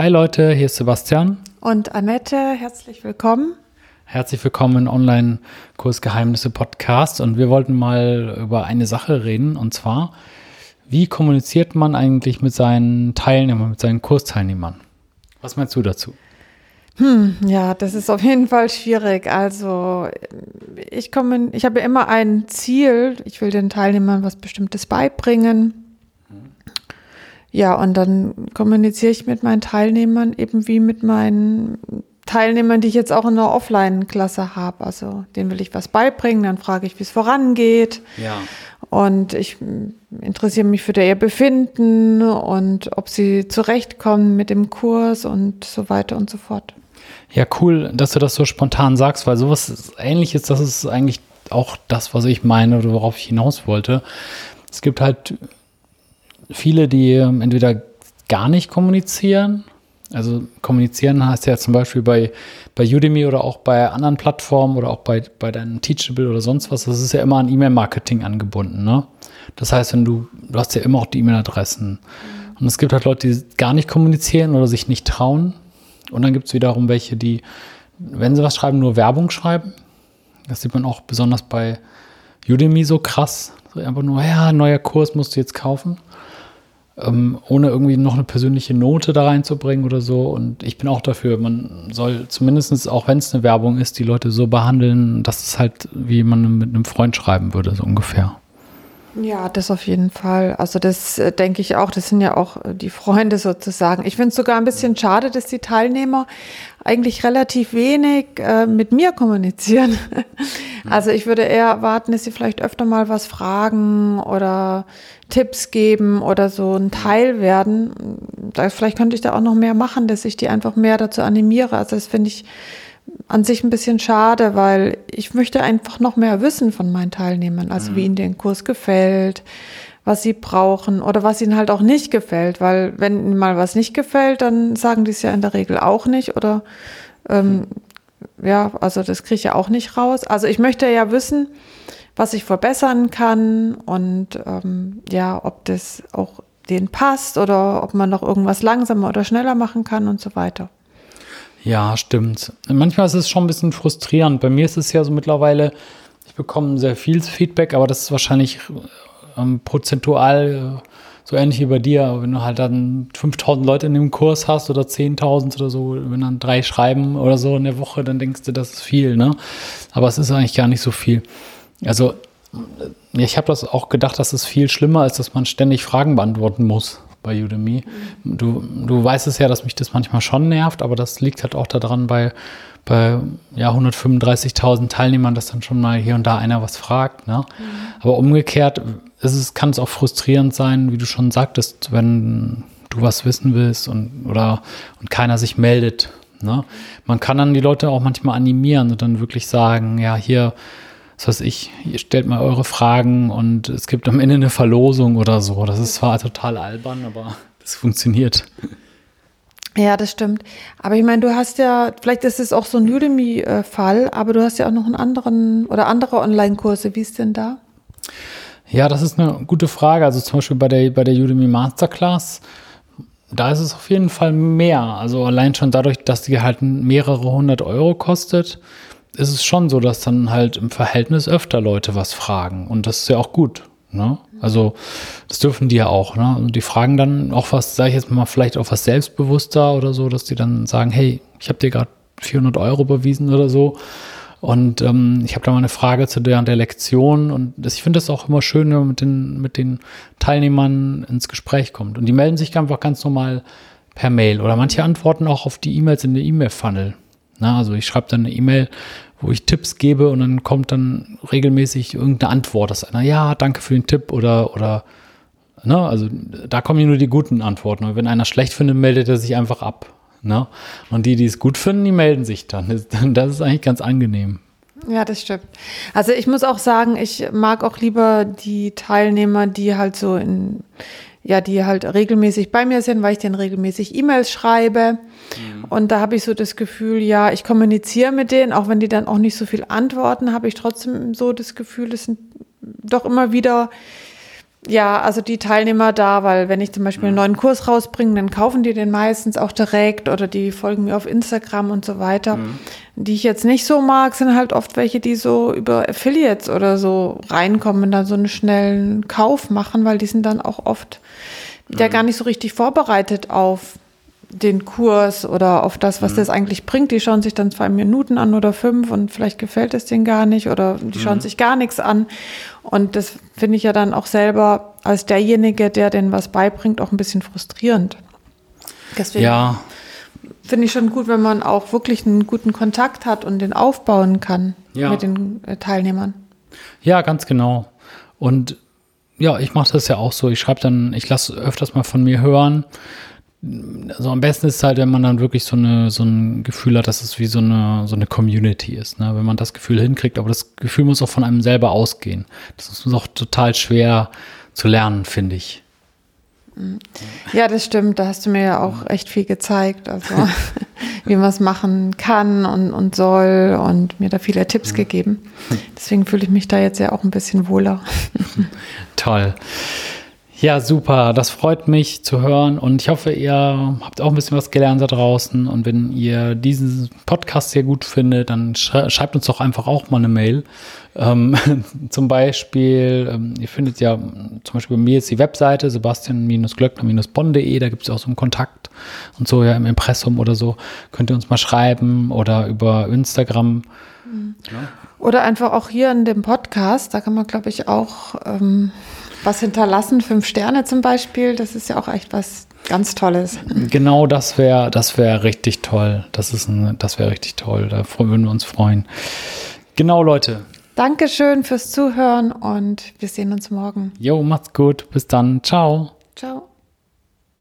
Hi Leute, hier ist Sebastian. Und Annette, herzlich willkommen. Herzlich willkommen in Online-Kurs Geheimnisse Podcast. Und wir wollten mal über eine Sache reden. Und zwar, wie kommuniziert man eigentlich mit seinen Teilnehmern, mit seinen Kursteilnehmern? Was meinst du dazu? Hm, ja, das ist auf jeden Fall schwierig. Also ich komme, ich habe immer ein Ziel. Ich will den Teilnehmern was Bestimmtes beibringen. Ja, und dann kommuniziere ich mit meinen Teilnehmern eben wie mit meinen Teilnehmern, die ich jetzt auch in einer Offline-Klasse habe. Also denen will ich was beibringen, dann frage ich, wie es vorangeht. Ja. Und ich interessiere mich für ihr Befinden und ob sie zurechtkommen mit dem Kurs und so weiter und so fort. Ja, cool, dass du das so spontan sagst, weil sowas ähnliches, das ist eigentlich auch das, was ich meine oder worauf ich hinaus wollte. Es gibt halt viele, die ähm, entweder gar nicht kommunizieren. Also kommunizieren heißt ja zum Beispiel bei, bei Udemy oder auch bei anderen Plattformen oder auch bei, bei deinem Teachable oder sonst was, das ist ja immer an E-Mail-Marketing angebunden. Ne? Das heißt, wenn du, du hast ja immer auch die E-Mail-Adressen. Und es gibt halt Leute, die gar nicht kommunizieren oder sich nicht trauen. Und dann gibt es wiederum welche, die, wenn sie was schreiben, nur Werbung schreiben. Das sieht man auch besonders bei Udemy so krass. Einfach nur, ja, neuer Kurs musst du jetzt kaufen ähm, ohne irgendwie noch eine persönliche Note da reinzubringen oder so. Und ich bin auch dafür, man soll zumindest, auch wenn es eine Werbung ist, die Leute so behandeln, dass es halt, wie man mit einem Freund schreiben würde, so ungefähr. Ja, das auf jeden Fall. Also das äh, denke ich auch, das sind ja auch äh, die Freunde sozusagen. Ich finde es sogar ein bisschen schade, dass die Teilnehmer eigentlich relativ wenig äh, mit mir kommunizieren. also ich würde eher erwarten, dass sie vielleicht öfter mal was fragen oder Tipps geben oder so ein Teil werden. Da, vielleicht könnte ich da auch noch mehr machen, dass ich die einfach mehr dazu animiere. Also das finde ich an sich ein bisschen schade, weil ich möchte einfach noch mehr wissen von meinen Teilnehmern, also mhm. wie ihnen der Kurs gefällt, was sie brauchen oder was ihnen halt auch nicht gefällt, weil wenn ihnen mal was nicht gefällt, dann sagen die es ja in der Regel auch nicht oder ähm, ja, also das kriege ich ja auch nicht raus. Also ich möchte ja wissen, was ich verbessern kann und ähm, ja, ob das auch denen passt oder ob man noch irgendwas langsamer oder schneller machen kann und so weiter. Ja, stimmt. Manchmal ist es schon ein bisschen frustrierend. Bei mir ist es ja so mittlerweile, ich bekomme sehr viel Feedback, aber das ist wahrscheinlich ähm, prozentual äh, so ähnlich wie bei dir. Wenn du halt dann 5000 Leute in dem Kurs hast oder 10.000 oder so, wenn dann drei schreiben oder so in der Woche, dann denkst du, das ist viel, ne? Aber es ist eigentlich gar nicht so viel. Also, ich habe das auch gedacht, dass es viel schlimmer ist, dass man ständig Fragen beantworten muss bei Udemy. Du, du weißt es ja, dass mich das manchmal schon nervt, aber das liegt halt auch daran, bei, bei ja, 135.000 Teilnehmern, dass dann schon mal hier und da einer was fragt. Ne? Mhm. Aber umgekehrt ist es, kann es auch frustrierend sein, wie du schon sagtest, wenn du was wissen willst und, oder, und keiner sich meldet. Ne? Man kann dann die Leute auch manchmal animieren und dann wirklich sagen, ja, hier, was weiß ich, ihr stellt mal eure Fragen und es gibt am Ende eine Verlosung oder so. Das ist zwar total albern, aber das funktioniert. Ja, das stimmt. Aber ich meine, du hast ja, vielleicht ist es auch so ein Udemy-Fall, aber du hast ja auch noch einen anderen oder andere Online-Kurse. Wie ist denn da? Ja, das ist eine gute Frage. Also zum Beispiel bei der, bei der Udemy Masterclass, da ist es auf jeden Fall mehr. Also allein schon dadurch, dass die halt mehrere hundert Euro kostet, ist es schon so, dass dann halt im Verhältnis öfter Leute was fragen. Und das ist ja auch gut. Ne? Also das dürfen die ja auch. Ne? Und die fragen dann auch was, sage ich jetzt mal, vielleicht auch was selbstbewusster oder so, dass die dann sagen, hey, ich habe dir gerade 400 Euro überwiesen oder so. Und ähm, ich habe da mal eine Frage zu der, der Lektion. Und das, ich finde das auch immer schön, wenn man mit den, mit den Teilnehmern ins Gespräch kommt. Und die melden sich einfach ganz normal per Mail. Oder manche antworten auch auf die E-Mails in der E-Mail-Funnel. Na, also ich schreibe dann eine E-Mail, wo ich Tipps gebe und dann kommt dann regelmäßig irgendeine Antwort, dass einer, ja, danke für den Tipp oder, oder, ne, also da kommen nur die guten Antworten. Und wenn einer schlecht findet, meldet er sich einfach ab. Ne? Und die, die es gut finden, die melden sich dann. Das ist eigentlich ganz angenehm. Ja, das stimmt. Also ich muss auch sagen, ich mag auch lieber die Teilnehmer, die halt so in, ja, die halt regelmäßig bei mir sind, weil ich denen regelmäßig E-Mails schreibe. Mhm. Und da habe ich so das Gefühl, ja, ich kommuniziere mit denen, auch wenn die dann auch nicht so viel antworten, habe ich trotzdem so das Gefühl, es sind doch immer wieder Ja, also die Teilnehmer da, weil wenn ich zum Beispiel einen neuen Kurs rausbringe, dann kaufen die den meistens auch direkt oder die folgen mir auf Instagram und so weiter. Mhm. Die ich jetzt nicht so mag, sind halt oft welche, die so über Affiliates oder so reinkommen und dann so einen schnellen Kauf machen, weil die sind dann auch oft mhm. ja gar nicht so richtig vorbereitet auf den Kurs oder auf das, was mhm. das eigentlich bringt. Die schauen sich dann zwei Minuten an oder fünf und vielleicht gefällt es denen gar nicht oder die mhm. schauen sich gar nichts an. Und das finde ich ja dann auch selber als derjenige, der denen was beibringt, auch ein bisschen frustrierend. Deswegen ja. finde ich schon gut, wenn man auch wirklich einen guten Kontakt hat und den aufbauen kann ja. mit den äh, Teilnehmern. Ja, ganz genau. Und ja, ich mache das ja auch so. Ich schreibe dann, ich lasse öfters mal von mir hören also am besten ist es halt, wenn man dann wirklich so, eine, so ein Gefühl hat, dass es wie so eine, so eine Community ist. Ne? Wenn man das Gefühl hinkriegt, aber das Gefühl muss auch von einem selber ausgehen. Das ist auch total schwer zu lernen, finde ich. Ja, das stimmt. Da hast du mir ja auch echt viel gezeigt, also wie man es machen kann und, und soll und mir da viele Tipps gegeben. Deswegen fühle ich mich da jetzt ja auch ein bisschen wohler. Toll. Ja, super. Das freut mich zu hören und ich hoffe, ihr habt auch ein bisschen was gelernt da draußen. Und wenn ihr diesen Podcast sehr gut findet, dann schreibt uns doch einfach auch mal eine Mail. Ähm, zum Beispiel, ähm, ihr findet ja zum Beispiel bei mir jetzt die Webseite sebastian-glöckner-bonn.de, da gibt es auch so einen Kontakt und so ja im Impressum oder so. Könnt ihr uns mal schreiben oder über Instagram. Mhm. Oder einfach auch hier in dem Podcast, da kann man, glaube ich, auch ähm, was hinterlassen, fünf Sterne zum Beispiel, das ist ja auch echt was ganz Tolles. Genau, das wäre das wäre richtig toll. Das ist ein, das wäre richtig toll. Da würden wir uns freuen. Genau, Leute. Dankeschön fürs Zuhören und wir sehen uns morgen. Jo, macht's gut. Bis dann. Ciao. Ciao.